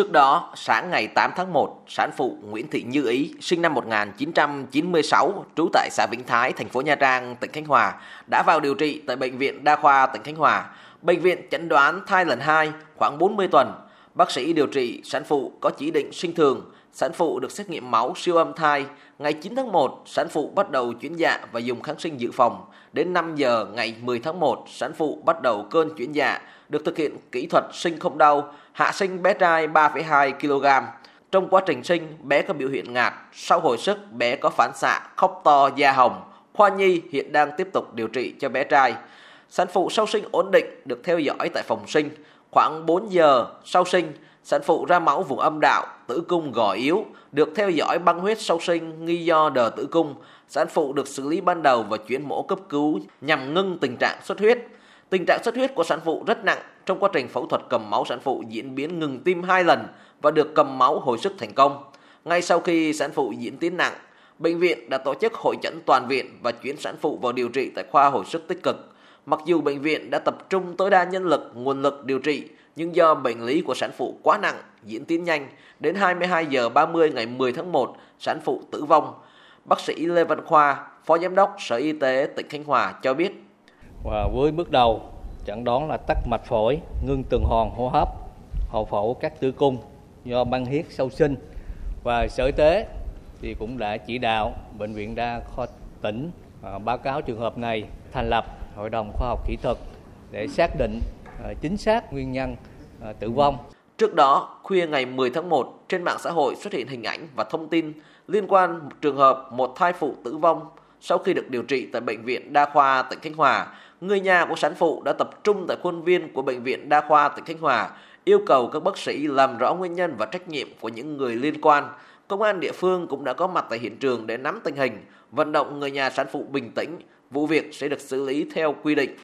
Trước đó, sáng ngày 8 tháng 1, sản phụ Nguyễn Thị Như Ý, sinh năm 1996, trú tại xã Vĩnh Thái, thành phố Nha Trang, tỉnh Khánh Hòa, đã vào điều trị tại Bệnh viện Đa khoa tỉnh Khánh Hòa. Bệnh viện chẩn đoán thai lần 2 khoảng 40 tuần. Bác sĩ điều trị sản phụ có chỉ định sinh thường. Sản phụ được xét nghiệm máu siêu âm thai. Ngày 9 tháng 1, sản phụ bắt đầu chuyển dạ và dùng kháng sinh dự phòng. Đến 5 giờ ngày 10 tháng 1, sản phụ bắt đầu cơn chuyển dạ, được thực hiện kỹ thuật sinh không đau, hạ sinh bé trai 3,2 kg. Trong quá trình sinh, bé có biểu hiện ngạt. Sau hồi sức, bé có phản xạ, khóc to, da hồng. Khoa nhi hiện đang tiếp tục điều trị cho bé trai. Sản phụ sau sinh ổn định, được theo dõi tại phòng sinh. Khoảng 4 giờ sau sinh, sản phụ ra máu vùng âm đạo, tử cung gò yếu, được theo dõi băng huyết sau sinh nghi do đờ tử cung. Sản phụ được xử lý ban đầu và chuyển mổ cấp cứu nhằm ngưng tình trạng xuất huyết. Tình trạng xuất huyết của sản phụ rất nặng. Trong quá trình phẫu thuật cầm máu sản phụ diễn biến ngừng tim hai lần và được cầm máu hồi sức thành công. Ngay sau khi sản phụ diễn tiến nặng, bệnh viện đã tổ chức hội chẩn toàn viện và chuyển sản phụ vào điều trị tại khoa hồi sức tích cực. Mặc dù bệnh viện đã tập trung tối đa nhân lực, nguồn lực điều trị, nhưng do bệnh lý của sản phụ quá nặng, diễn tiến nhanh, đến 22 giờ 30 ngày 10 tháng 1, sản phụ tử vong. Bác sĩ Lê Văn Khoa, Phó Giám đốc Sở Y tế tỉnh Khánh Hòa cho biết. Và với bước đầu, chẩn đoán là tắc mạch phổi, ngưng tuần hoàn hô hấp, hậu phẫu các tử cung do băng huyết sau sinh và Sở Y tế thì cũng đã chỉ đạo bệnh viện đa khoa tỉnh à, báo cáo trường hợp này thành lập hội đồng khoa học kỹ thuật để xác định ờ, chính xác nguyên nhân ờ, tử vong. Trước đó, khuya ngày 10 tháng 1, trên mạng xã hội xuất hiện hình ảnh và thông tin liên quan một trường hợp một thai phụ tử vong sau khi được điều trị tại bệnh viện đa khoa tỉnh Khánh Hòa. Người nhà của sản phụ đã tập trung tại khuôn viên của bệnh viện đa khoa tỉnh Khánh Hòa, yêu cầu các bác sĩ làm rõ nguyên nhân và trách nhiệm của những người liên quan. Công an địa phương cũng đã có mặt tại hiện trường để nắm tình hình, vận động người nhà sản phụ bình tĩnh, vụ việc sẽ được xử lý theo quy định.